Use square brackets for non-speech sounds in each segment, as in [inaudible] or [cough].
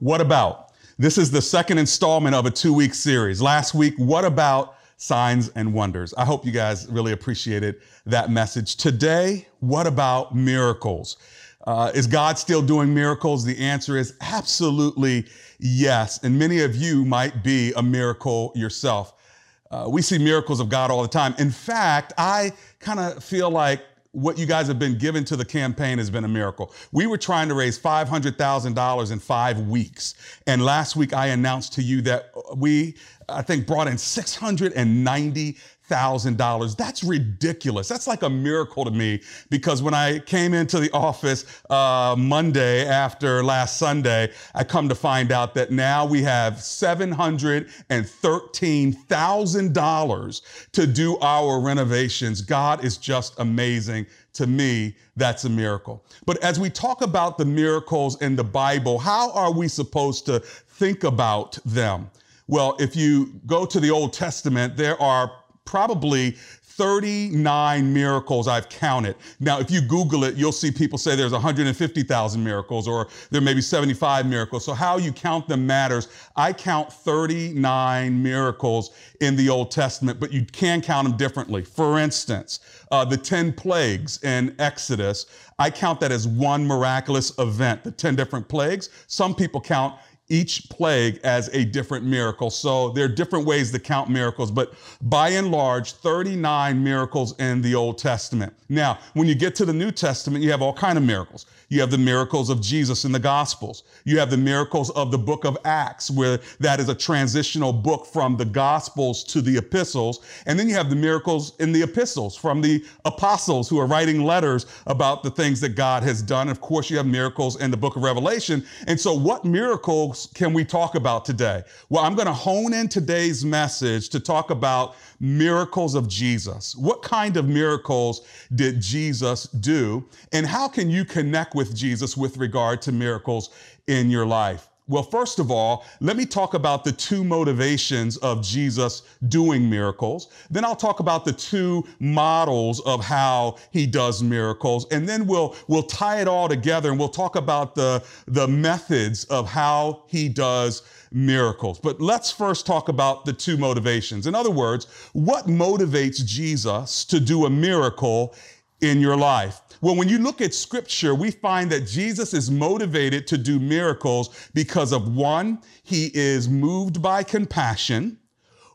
What about? This is the second installment of a two week series. Last week, what about signs and wonders? I hope you guys really appreciated that message. Today, what about miracles? Uh, is God still doing miracles? The answer is absolutely yes. And many of you might be a miracle yourself. Uh, we see miracles of God all the time. In fact, I kind of feel like what you guys have been given to the campaign has been a miracle. We were trying to raise $500,000 in five weeks. And last week I announced to you that we, I think, brought in 690 thousand dollars. That's ridiculous. That's like a miracle to me because when I came into the office uh, Monday after last Sunday, I come to find out that now we have seven hundred and thirteen thousand dollars to do our renovations. God is just amazing. To me, that's a miracle. But as we talk about the miracles in the Bible, how are we supposed to think about them? Well, if you go to the Old Testament, there are probably 39 miracles I've counted. Now, if you Google it, you'll see people say there's 150,000 miracles or there may be 75 miracles. So how you count them matters. I count 39 miracles in the Old Testament, but you can count them differently. For instance, uh, the 10 plagues in Exodus, I count that as one miraculous event, the 10 different plagues. Some people count each plague as a different miracle. So there are different ways to count miracles, but by and large, 39 miracles in the Old Testament. Now, when you get to the New Testament, you have all kind of miracles. You have the miracles of Jesus in the Gospels. You have the miracles of the book of Acts, where that is a transitional book from the Gospels to the epistles. And then you have the miracles in the epistles from the apostles who are writing letters about the things that God has done. Of course, you have miracles in the book of Revelation. And so, what miracles can we talk about today? Well, I'm going to hone in today's message to talk about miracles of Jesus. What kind of miracles did Jesus do? And how can you connect with Jesus with regard to miracles in your life? Well, first of all, let me talk about the two motivations of Jesus doing miracles. Then I'll talk about the two models of how he does miracles. And then we'll, we'll tie it all together and we'll talk about the, the methods of how he does miracles. But let's first talk about the two motivations. In other words, what motivates Jesus to do a miracle in your life? Well, when you look at scripture, we find that Jesus is motivated to do miracles because of one, he is moved by compassion,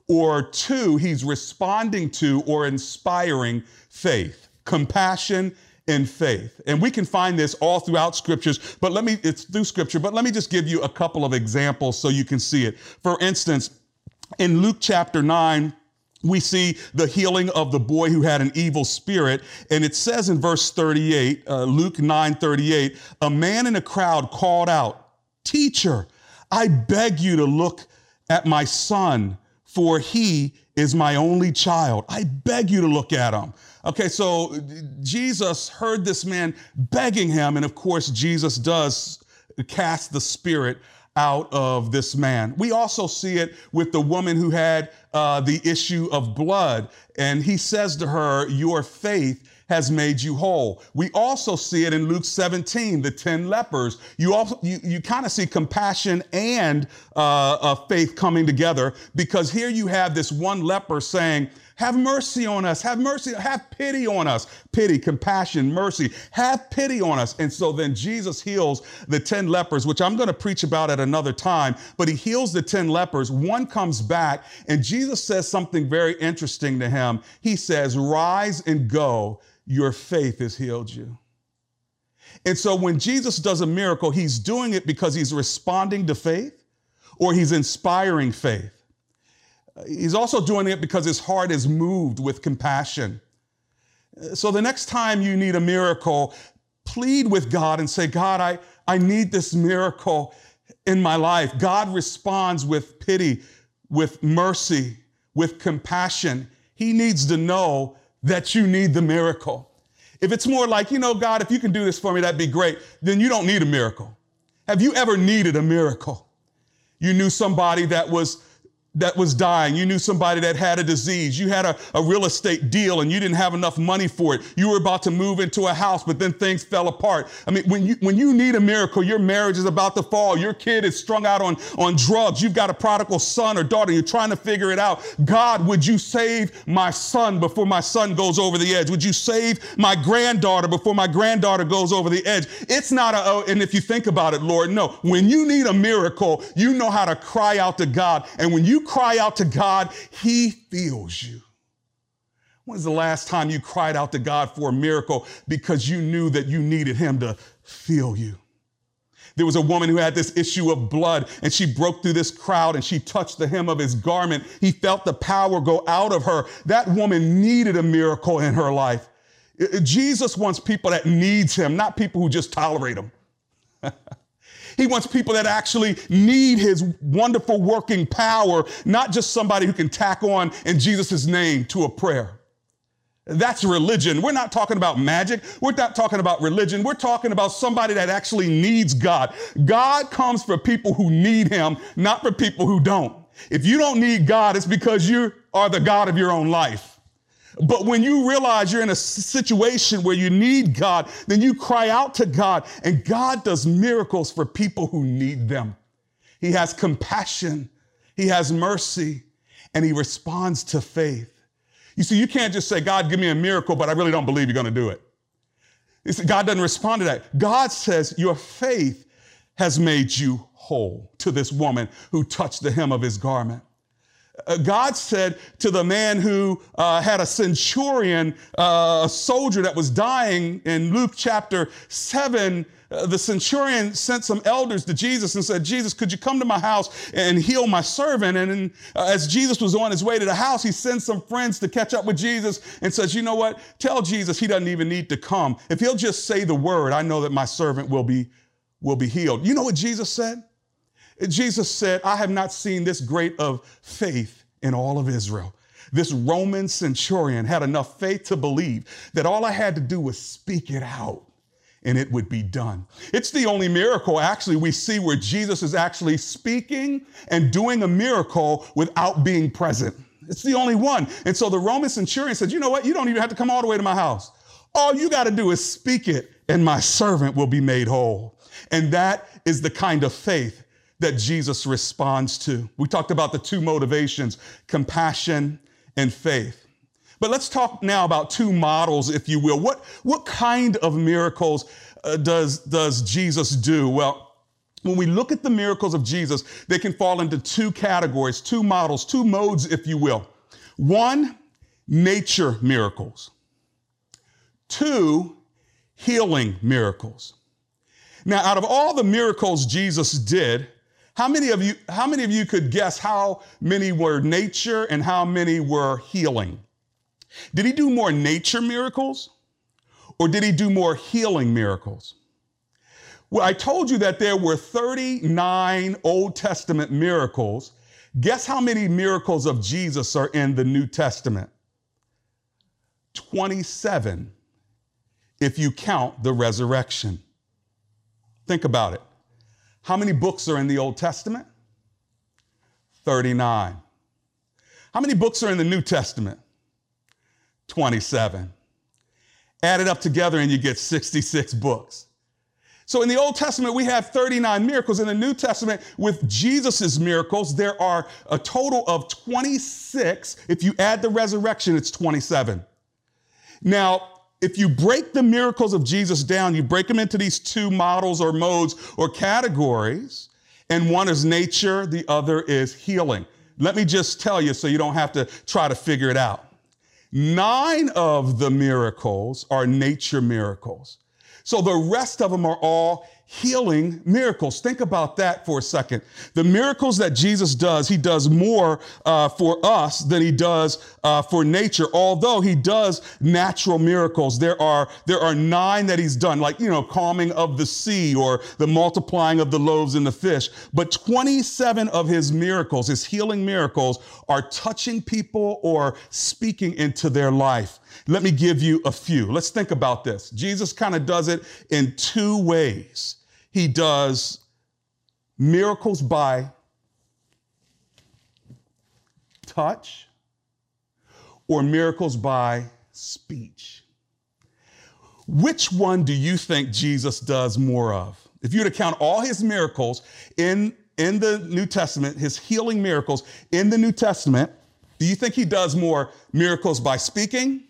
or two, he's responding to or inspiring faith. Compassion and faith. And we can find this all throughout scriptures, but let me, it's through scripture, but let me just give you a couple of examples so you can see it. For instance, in Luke chapter 9, we see the healing of the boy who had an evil spirit. And it says in verse 38, uh, Luke 9 38, a man in a crowd called out, Teacher, I beg you to look at my son, for he is my only child. I beg you to look at him. Okay, so Jesus heard this man begging him. And of course, Jesus does cast the spirit out of this man. We also see it with the woman who had uh, the issue of blood. And he says to her, Your faith has made you whole. We also see it in Luke 17, the 10 lepers. You also, you, you kind of see compassion and uh, uh, faith coming together because here you have this one leper saying, have mercy on us. Have mercy. Have pity on us. Pity, compassion, mercy. Have pity on us. And so then Jesus heals the 10 lepers, which I'm going to preach about at another time, but he heals the 10 lepers. One comes back and Jesus says something very interesting to him. He says, Rise and go. Your faith has healed you. And so when Jesus does a miracle, he's doing it because he's responding to faith or he's inspiring faith. He's also doing it because his heart is moved with compassion. So the next time you need a miracle, plead with God and say, God, I, I need this miracle in my life. God responds with pity, with mercy, with compassion. He needs to know that you need the miracle. If it's more like, you know, God, if you can do this for me, that'd be great, then you don't need a miracle. Have you ever needed a miracle? You knew somebody that was that was dying. You knew somebody that had a disease. You had a, a real estate deal and you didn't have enough money for it. You were about to move into a house, but then things fell apart. I mean, when you, when you need a miracle, your marriage is about to fall. Your kid is strung out on, on drugs. You've got a prodigal son or daughter. You're trying to figure it out. God, would you save my son before my son goes over the edge? Would you save my granddaughter before my granddaughter goes over the edge? It's not a, oh, and if you think about it, Lord, no. When you need a miracle, you know how to cry out to God. And when you cry out to God, He feels you. When's the last time you cried out to God for a miracle because you knew that you needed Him to feel you? There was a woman who had this issue of blood and she broke through this crowd and she touched the hem of his garment. He felt the power go out of her. That woman needed a miracle in her life. Jesus wants people that needs him, not people who just tolerate him. [laughs] He wants people that actually need his wonderful working power, not just somebody who can tack on in Jesus' name to a prayer. That's religion. We're not talking about magic. We're not talking about religion. We're talking about somebody that actually needs God. God comes for people who need him, not for people who don't. If you don't need God, it's because you are the God of your own life. But when you realize you're in a situation where you need God, then you cry out to God, and God does miracles for people who need them. He has compassion, He has mercy, and He responds to faith. You see, you can't just say, God, give me a miracle, but I really don't believe you're going to do it. God doesn't respond to that. God says, Your faith has made you whole to this woman who touched the hem of his garment. Uh, God said to the man who uh, had a centurion, uh, a soldier that was dying in Luke chapter 7, uh, the centurion sent some elders to Jesus and said, Jesus, could you come to my house and heal my servant? And then, uh, as Jesus was on his way to the house, he sends some friends to catch up with Jesus and says, You know what? Tell Jesus he doesn't even need to come. If he'll just say the word, I know that my servant will be, will be healed. You know what Jesus said? Jesus said, I have not seen this great of faith in all of Israel. This Roman centurion had enough faith to believe that all I had to do was speak it out and it would be done. It's the only miracle actually we see where Jesus is actually speaking and doing a miracle without being present. It's the only one. And so the Roman centurion said, You know what? You don't even have to come all the way to my house. All you got to do is speak it, and my servant will be made whole. And that is the kind of faith that Jesus responds to. We talked about the two motivations compassion and faith. But let's talk now about two models, if you will. What, what kind of miracles uh, does, does Jesus do? Well, when we look at the miracles of Jesus, they can fall into two categories, two models, two modes, if you will. One, nature miracles. Two, healing miracles. Now, out of all the miracles Jesus did, how many of you, how many of you could guess how many were nature and how many were healing? Did he do more nature miracles or did he do more healing miracles? Well, I told you that there were 39 Old Testament miracles. Guess how many miracles of Jesus are in the New Testament? 27, if you count the resurrection. Think about it. How many books are in the Old Testament? 39. How many books are in the New Testament? 27. Add it up together and you get 66 books. So in the Old Testament, we have 39 miracles. In the New Testament, with Jesus' miracles, there are a total of 26. If you add the resurrection, it's 27. Now, if you break the miracles of Jesus down, you break them into these two models or modes or categories, and one is nature, the other is healing. Let me just tell you so you don't have to try to figure it out. Nine of the miracles are nature miracles. So the rest of them are all healing miracles. Think about that for a second. The miracles that Jesus does, he does more uh, for us than he does uh, for nature. Although he does natural miracles, there are there are nine that he's done, like you know, calming of the sea or the multiplying of the loaves and the fish. But 27 of his miracles, his healing miracles, are touching people or speaking into their life. Let me give you a few. Let's think about this. Jesus kind of does it in two ways. He does miracles by touch or miracles by speech? Which one do you think Jesus does more of? If you were to count all his miracles in, in the New Testament, his healing miracles in the New Testament, do you think he does more miracles by speaking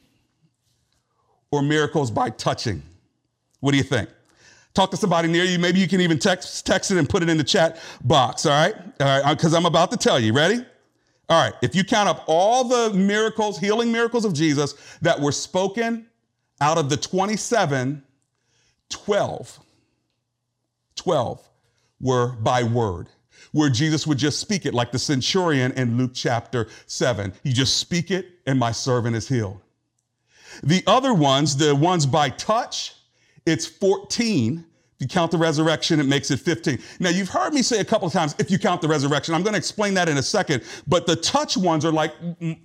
or miracles by touching? What do you think? Talk to somebody near you. Maybe you can even text, text it and put it in the chat box, all right? All right, uh, because I'm about to tell you. Ready? All right, if you count up all the miracles, healing miracles of Jesus that were spoken out of the 27, 12, 12 were by word, where Jesus would just speak it like the centurion in Luke chapter 7. You just speak it and my servant is healed. The other ones, the ones by touch, it's 14. If you count the resurrection, it makes it 15. Now, you've heard me say a couple of times, if you count the resurrection, I'm going to explain that in a second. But the touch ones are like mm,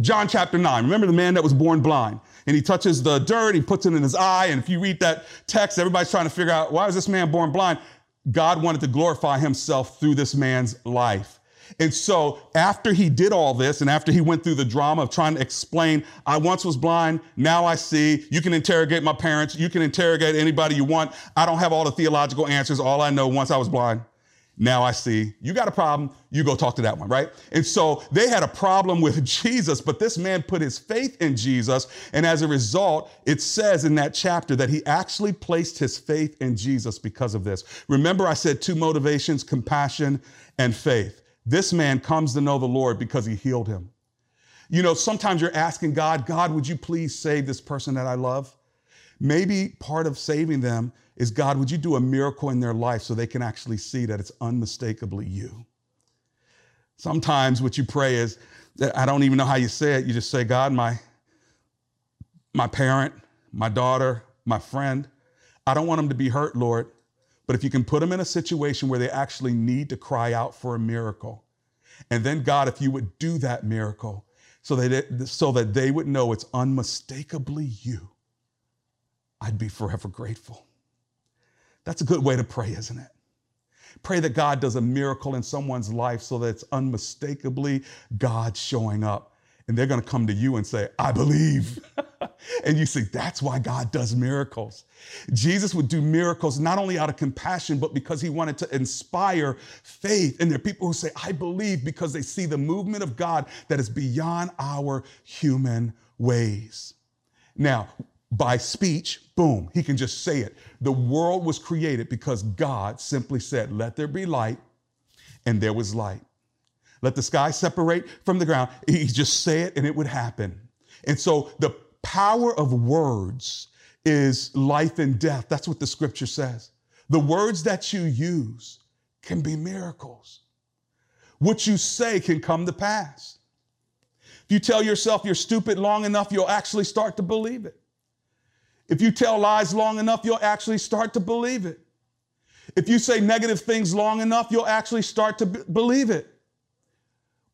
John chapter 9. Remember the man that was born blind? And he touches the dirt, he puts it in his eye. And if you read that text, everybody's trying to figure out why is this man born blind? God wanted to glorify himself through this man's life. And so after he did all this and after he went through the drama of trying to explain, I once was blind, now I see, you can interrogate my parents, you can interrogate anybody you want. I don't have all the theological answers. All I know once I was blind, now I see you got a problem. You go talk to that one, right? And so they had a problem with [laughs] Jesus, but this man put his faith in Jesus. And as a result, it says in that chapter that he actually placed his faith in Jesus because of this. Remember, I said two motivations compassion and faith. This man comes to know the Lord because he healed him. You know, sometimes you're asking God, God, would you please save this person that I love? Maybe part of saving them is God, would you do a miracle in their life so they can actually see that it's unmistakably you? Sometimes what you pray is that I don't even know how you say it. You just say, God, my, my parent, my daughter, my friend, I don't want them to be hurt, Lord. But if you can put them in a situation where they actually need to cry out for a miracle, and then God, if you would do that miracle so that, it, so that they would know it's unmistakably you, I'd be forever grateful. That's a good way to pray, isn't it? Pray that God does a miracle in someone's life so that it's unmistakably God showing up. And they're going to come to you and say, I believe. [laughs] and you say, that's why God does miracles. Jesus would do miracles not only out of compassion, but because he wanted to inspire faith. And there are people who say, I believe because they see the movement of God that is beyond our human ways. Now, by speech, boom, he can just say it. The world was created because God simply said, Let there be light, and there was light. Let the sky separate from the ground. He just say it and it would happen. And so the power of words is life and death. That's what the scripture says. The words that you use can be miracles. What you say can come to pass. If you tell yourself you're stupid long enough, you'll actually start to believe it. If you tell lies long enough, you'll actually start to believe it. If you say negative things long enough, you'll actually start to b- believe it.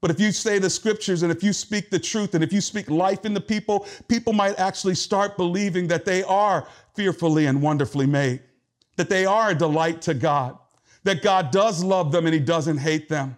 But if you say the scriptures and if you speak the truth and if you speak life into people, people might actually start believing that they are fearfully and wonderfully made, that they are a delight to God, that God does love them and He doesn't hate them.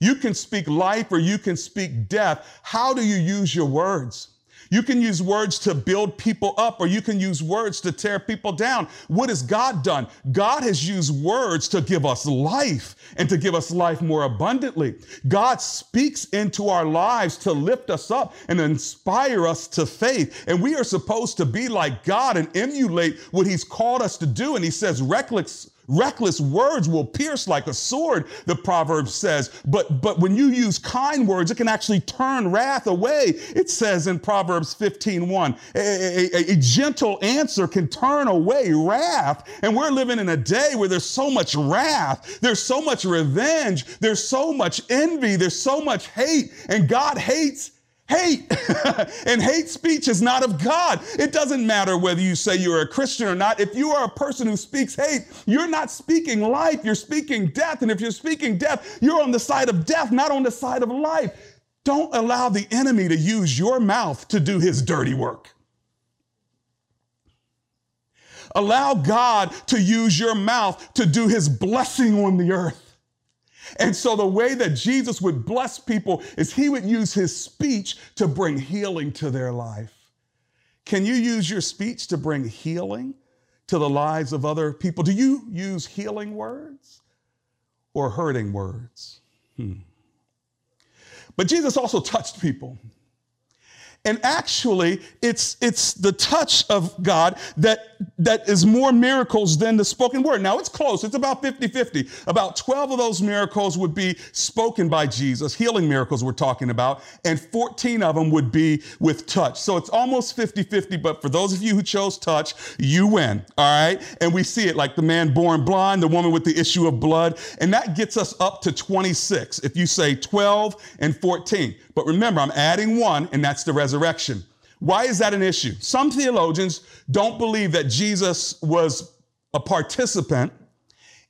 You can speak life or you can speak death. How do you use your words? You can use words to build people up or you can use words to tear people down. What has God done? God has used words to give us life and to give us life more abundantly. God speaks into our lives to lift us up and inspire us to faith. And we are supposed to be like God and emulate what He's called us to do. And He says, reckless Reckless words will pierce like a sword, the proverb says. But, but when you use kind words, it can actually turn wrath away. It says in Proverbs 15 1, a, a, a gentle answer can turn away wrath. And we're living in a day where there's so much wrath, there's so much revenge, there's so much envy, there's so much hate, and God hates hate. [laughs] and hate speech is not of God. It doesn't matter whether you say you're a Christian or not. If you are a person who speaks hate, you're not speaking life, you're speaking death. And if you're speaking death, you're on the side of death, not on the side of life. Don't allow the enemy to use your mouth to do his dirty work. Allow God to use your mouth to do his blessing on the earth. And so the way that Jesus would bless people is he would use his speech to bring healing to their life. Can you use your speech to bring healing to the lives of other people? Do you use healing words or hurting words? Hmm. But Jesus also touched people. And actually, it's, it's the touch of God that, that is more miracles than the spoken word. Now, it's close. It's about 50 50. About 12 of those miracles would be spoken by Jesus, healing miracles we're talking about, and 14 of them would be with touch. So it's almost 50 50. But for those of you who chose touch, you win. All right. And we see it like the man born blind, the woman with the issue of blood. And that gets us up to 26 if you say 12 and 14. But remember, I'm adding one, and that's the resurrection. Why is that an issue? Some theologians don't believe that Jesus was a participant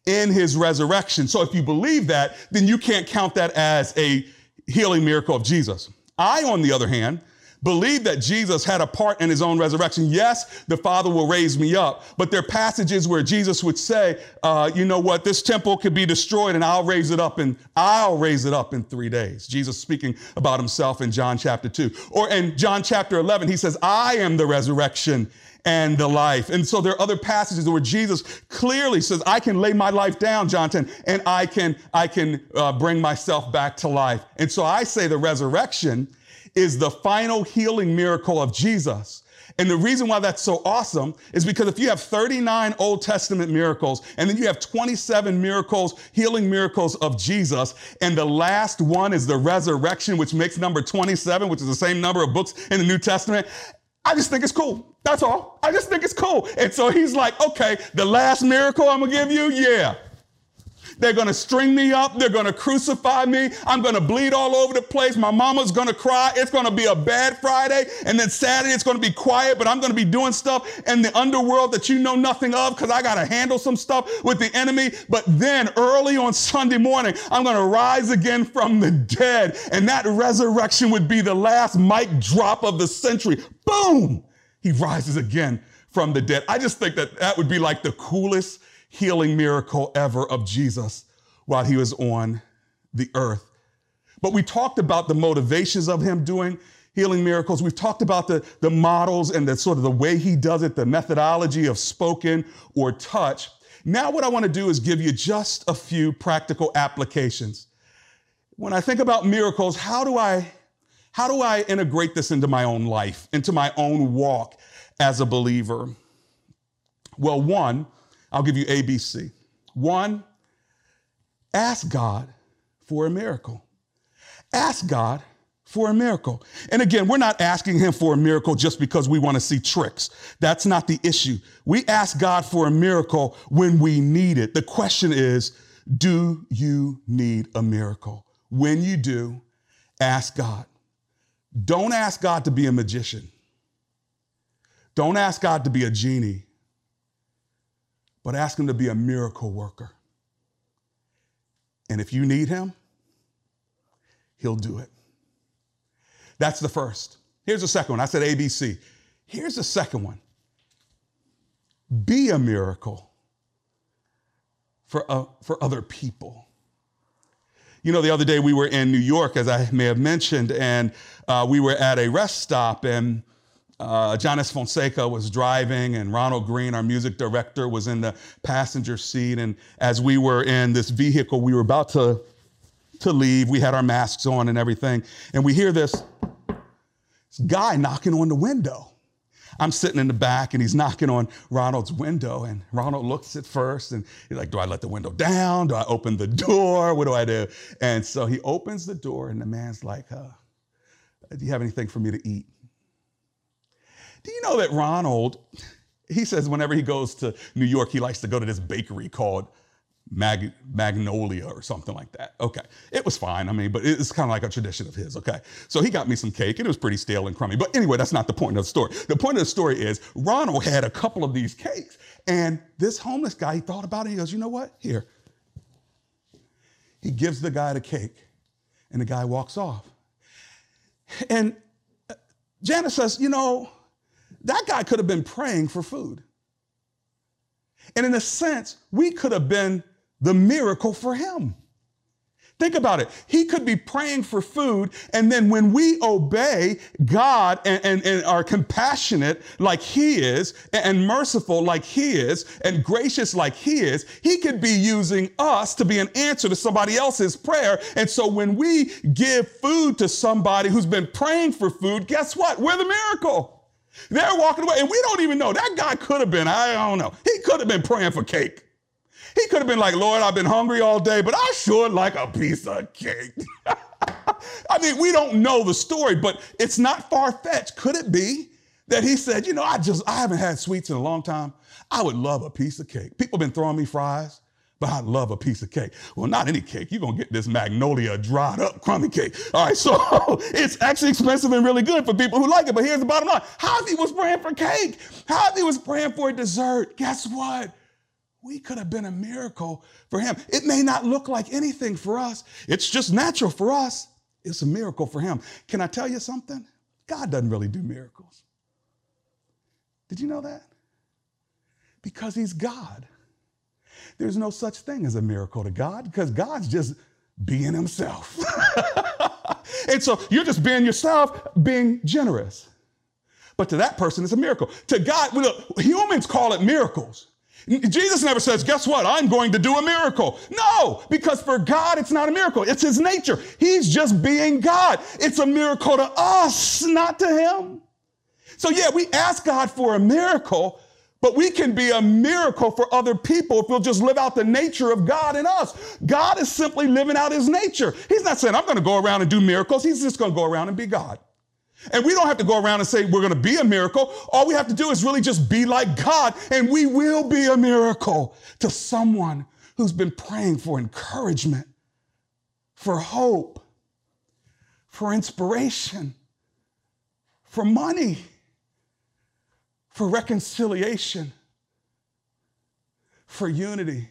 in his resurrection. So if you believe that, then you can't count that as a healing miracle of Jesus. I, on the other hand, believe that Jesus had a part in his own resurrection. Yes, the Father will raise me up, but there are passages where Jesus would say, uh, you know what, this temple could be destroyed and I'll raise it up and I'll raise it up in three days. Jesus speaking about himself in John chapter 2. Or in John chapter 11, he says, I am the resurrection and the life. And so there are other passages where Jesus clearly says, I can lay my life down, John 10, and I can, I can uh, bring myself back to life. And so I say the resurrection is the final healing miracle of Jesus. And the reason why that's so awesome is because if you have 39 Old Testament miracles and then you have 27 miracles, healing miracles of Jesus, and the last one is the resurrection, which makes number 27, which is the same number of books in the New Testament. I just think it's cool. That's all. I just think it's cool. And so he's like, okay, the last miracle I'm gonna give you, yeah, they're going to string me up. They're going to crucify me. I'm going to bleed all over the place. My mama's going to cry. It's going to be a bad Friday. And then Saturday, it's going to be quiet, but I'm going to be doing stuff in the underworld that you know nothing of because I got to handle some stuff with the enemy. But then early on Sunday morning, I'm going to rise again from the dead. And that resurrection would be the last mic drop of the century. Boom! He rises again from the dead. I just think that that would be like the coolest healing miracle ever of Jesus while he was on the earth. But we talked about the motivations of him doing healing miracles. We've talked about the, the models and the sort of the way he does it, the methodology of spoken or touch. Now, what I want to do is give you just a few practical applications. When I think about miracles, how do I how do I integrate this into my own life, into my own walk as a believer? Well, one, I'll give you ABC. One, ask God for a miracle. Ask God for a miracle. And again, we're not asking him for a miracle just because we want to see tricks. That's not the issue. We ask God for a miracle when we need it. The question is, do you need a miracle? When you do, ask God. Don't ask God to be a magician. Don't ask God to be a genie but ask him to be a miracle worker. And if you need him, he'll do it. That's the first. Here's the second one. I said ABC. Here's the second one be a miracle for, uh, for other people. You know, the other day we were in New York, as I may have mentioned, and uh, we were at a rest stop, and uh, Jonas Fonseca was driving, and Ronald Green, our music director, was in the passenger seat. And as we were in this vehicle, we were about to, to leave. We had our masks on and everything. And we hear this, this guy knocking on the window. I'm sitting in the back and he's knocking on Ronald's window. And Ronald looks at first and he's like, Do I let the window down? Do I open the door? What do I do? And so he opens the door and the man's like, uh, Do you have anything for me to eat? Do you know that Ronald, he says whenever he goes to New York, he likes to go to this bakery called Mag- Magnolia or something like that. Okay. It was fine. I mean, but it's kind of like a tradition of his. Okay. So he got me some cake and it was pretty stale and crummy. But anyway, that's not the point of the story. The point of the story is Ronald had a couple of these cakes and this homeless guy, he thought about it. He goes, you know what? Here. He gives the guy the cake and the guy walks off. And uh, Janice says, you know, that guy could have been praying for food. And in a sense, we could have been the miracle for him. Think about it. He could be praying for food, and then when we obey God and, and, and, are compassionate like He is, and merciful like He is, and gracious like He is, He could be using us to be an answer to somebody else's prayer. And so when we give food to somebody who's been praying for food, guess what? We're the miracle. They're walking away, and we don't even know. That guy could have been, I don't know, he could have been praying for cake. He could have been like, Lord, I've been hungry all day, but I sure like a piece of cake. [laughs] I mean, we don't know the story, but it's not far fetched. Could it be that he said, you know, I just, I haven't had sweets in a long time. I would love a piece of cake. People have been throwing me fries, but I love a piece of cake. Well, not any cake. You're going to get this magnolia dried up crummy cake. All right, [laughs] so it's actually expensive and really good for people who like it. But here's the bottom line. How was praying for cake? How was praying for a dessert? Guess what? we could have been a miracle for him. It may not look like anything for us, it's just natural for us. It's a miracle for him. Can I tell you something? God doesn't really do miracles. Did you know that? Because he's God. There's no such thing as a miracle to God because God's just being himself. [laughs] and so you're just being yourself, being generous. But to that person, it's a miracle. To God, look, humans call it miracles. Jesus never says, Guess what? I'm going to do a miracle. No, because for God, it's not a miracle. It's His nature. He's just being God. It's a miracle to us, not to Him. So, yeah, we ask God for a miracle, but we can be a miracle for other people if we'll just live out the nature of God in us. God is simply living out His nature. He's not saying, I'm going to go around and do miracles. He's just going to go around and be God. And we don't have to go around and say we're going to be a miracle. All we have to do is really just be like God, and we will be a miracle to someone who's been praying for encouragement, for hope, for inspiration, for money, for reconciliation, for unity,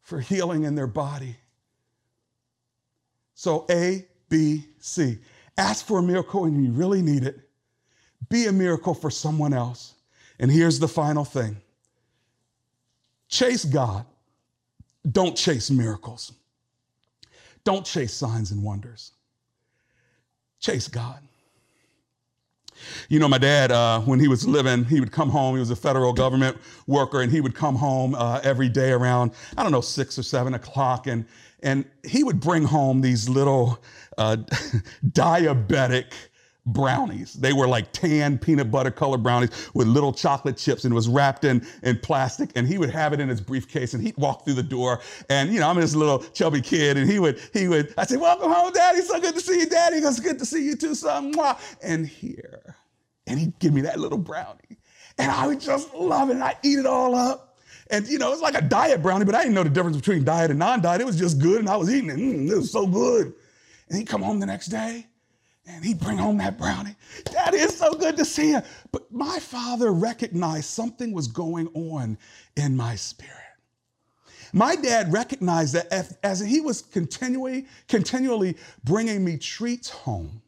for healing in their body. So, A, B, C. Ask for a miracle when you really need it. Be a miracle for someone else. And here's the final thing chase God, don't chase miracles. Don't chase signs and wonders. Chase God. You know, my dad, uh, when he was living, he would come home. He was a federal government worker, and he would come home uh, every day around, I don't know, six or seven o'clock. And, and he would bring home these little uh, [laughs] diabetic brownies. They were like tan peanut butter color brownies with little chocolate chips and it was wrapped in, in plastic. And he would have it in his briefcase and he'd walk through the door. And, you know, I'm this little chubby kid and he would, he would, I say, welcome home, daddy. So good to see you, daddy. It's good to see you too, son. Mwah. And here, and he'd give me that little brownie. And I would just love it. And I'd eat it all up. And, you know, it's like a diet brownie, but I didn't know the difference between diet and non-diet. It was just good and I was eating it. Mm, it was so good. And he'd come home the next day and he'd bring home that brownie. Daddy, it's so good to see you. But my father recognized something was going on in my spirit. My dad recognized that as he was continually, continually bringing me treats home,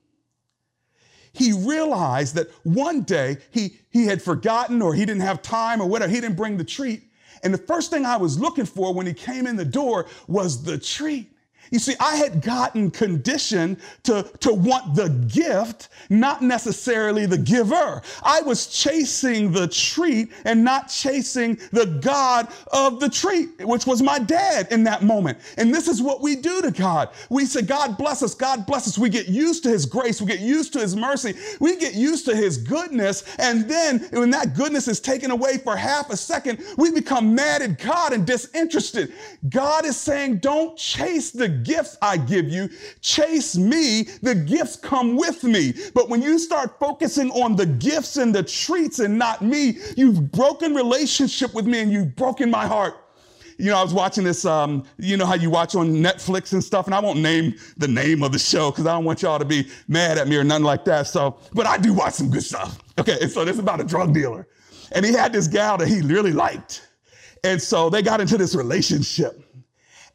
he realized that one day he, he had forgotten or he didn't have time or whatever. He didn't bring the treat. And the first thing I was looking for when he came in the door was the treat. You see, I had gotten conditioned to, to want the gift, not necessarily the giver. I was chasing the treat and not chasing the God of the treat, which was my dad in that moment. And this is what we do to God. We say, God bless us, God bless us. We get used to his grace, we get used to his mercy, we get used to his goodness. And then when that goodness is taken away for half a second, we become mad at God and disinterested. God is saying, don't chase the gifts I give you. Chase me, the gifts come with me. But when you start focusing on the gifts and the treats and not me, you've broken relationship with me and you've broken my heart. You know, I was watching this, um, you know how you watch on Netflix and stuff, and I won't name the name of the show because I don't want y'all to be mad at me or nothing like that. So, but I do watch some good stuff. Okay, and so this is about a drug dealer. And he had this gal that he really liked. And so they got into this relationship.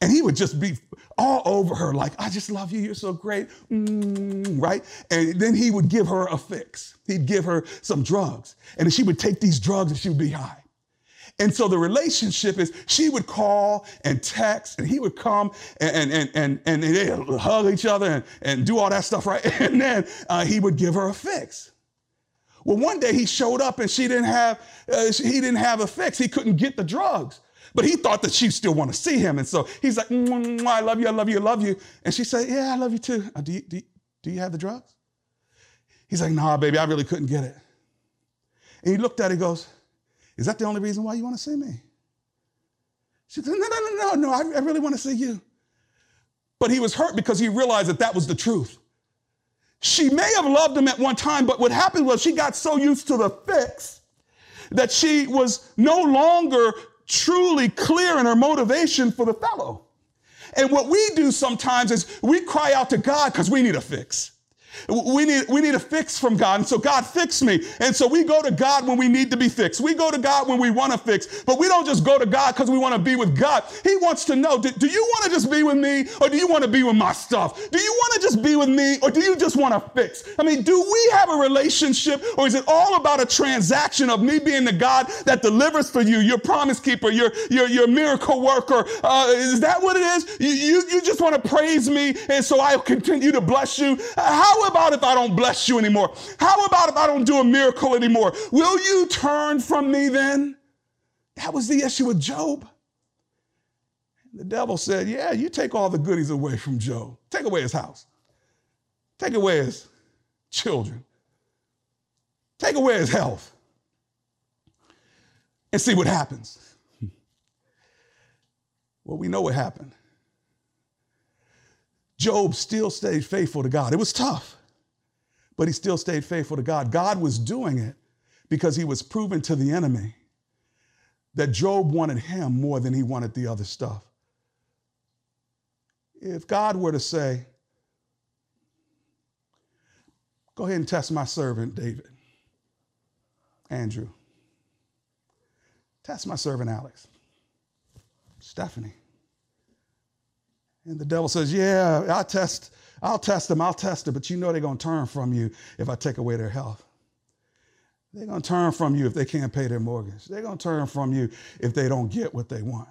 And he would just be all over her, like, I just love you, you're so great, mm, right? And then he would give her a fix. He'd give her some drugs. And she would take these drugs and she would be high. And so the relationship is she would call and text, and he would come and and and and, and they hug each other and, and do all that stuff, right? [laughs] And then uh, he would give her a fix. Well, one day he showed up and she didn't have uh, he didn't have a fix. He couldn't get the drugs. But he thought that she still want to see him. And so he's like, I love you, I love you, I love you. And she said, Yeah, I love you too. Uh, do, you, do, you, do you have the drugs? He's like, Nah, baby, I really couldn't get it. And he looked at it, he goes, Is that the only reason why you want to see me? She said, No, no, no, no, no, I, I really want to see you. But he was hurt because he realized that that was the truth. She may have loved him at one time, but what happened was she got so used to the fix that she was no longer truly clear in her motivation for the fellow. And what we do sometimes is we cry out to God because we need a fix. We need, we need a fix from God. And so God fix me. And so we go to God when we need to be fixed. We go to God when we want to fix. But we don't just go to God because we want to be with God. He wants to know, do, do you want to just be with me or do you want to be with my stuff? Do you want to just be with me or do you just want to fix? I mean, do we have a relationship or is it all about a transaction of me being the God that delivers for you, your promise keeper, your, your, your miracle worker? Uh, is that what it is? You, you, you just want to praise me and so I'll continue to bless you? How about if I don't bless you anymore? How about if I don't do a miracle anymore? Will you turn from me then? That was the issue with Job. The devil said, Yeah, you take all the goodies away from Job. Take away his house. Take away his children. Take away his health. And see what happens. [laughs] Well, we know what happened. Job still stayed faithful to God. It was tough but he still stayed faithful to God. God was doing it because he was proving to the enemy that Job wanted him more than he wanted the other stuff. If God were to say, Go ahead and test my servant David, Andrew, test my servant Alex, Stephanie. And the devil says, Yeah, I'll test I'll test them, I'll test them, but you know they're going to turn from you if I take away their health. They're going to turn from you if they can't pay their mortgage. They're going to turn from you if they don't get what they want.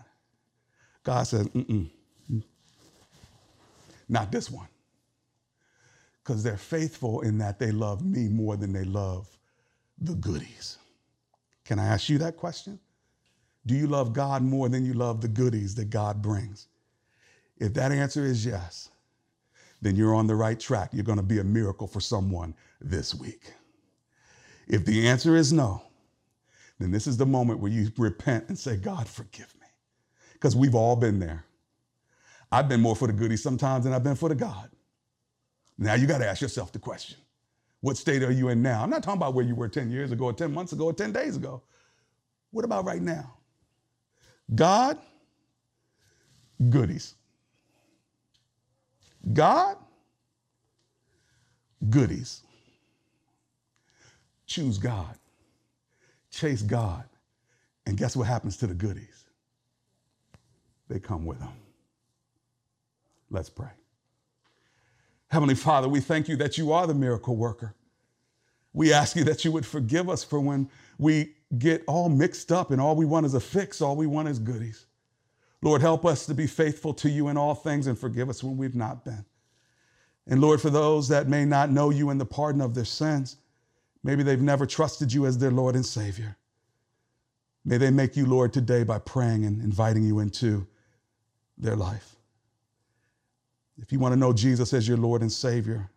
God says, mm not this one. Because they're faithful in that they love me more than they love the goodies. Can I ask you that question? Do you love God more than you love the goodies that God brings? If that answer is yes, then you're on the right track. You're going to be a miracle for someone this week. If the answer is no, then this is the moment where you repent and say, God, forgive me. Because we've all been there. I've been more for the goodies sometimes than I've been for the God. Now you got to ask yourself the question what state are you in now? I'm not talking about where you were 10 years ago, or 10 months ago, or 10 days ago. What about right now? God, goodies. God, goodies. Choose God, chase God, and guess what happens to the goodies? They come with them. Let's pray. Heavenly Father, we thank you that you are the miracle worker. We ask you that you would forgive us for when we get all mixed up and all we want is a fix, all we want is goodies. Lord, help us to be faithful to you in all things and forgive us when we've not been. And Lord, for those that may not know you in the pardon of their sins, maybe they've never trusted you as their Lord and Savior. May they make you Lord today by praying and inviting you into their life. If you want to know Jesus as your Lord and Savior,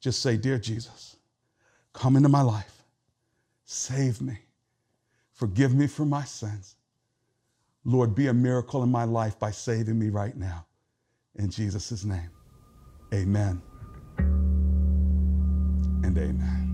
just say, Dear Jesus, come into my life, save me, forgive me for my sins. Lord, be a miracle in my life by saving me right now. In Jesus' name, amen and amen.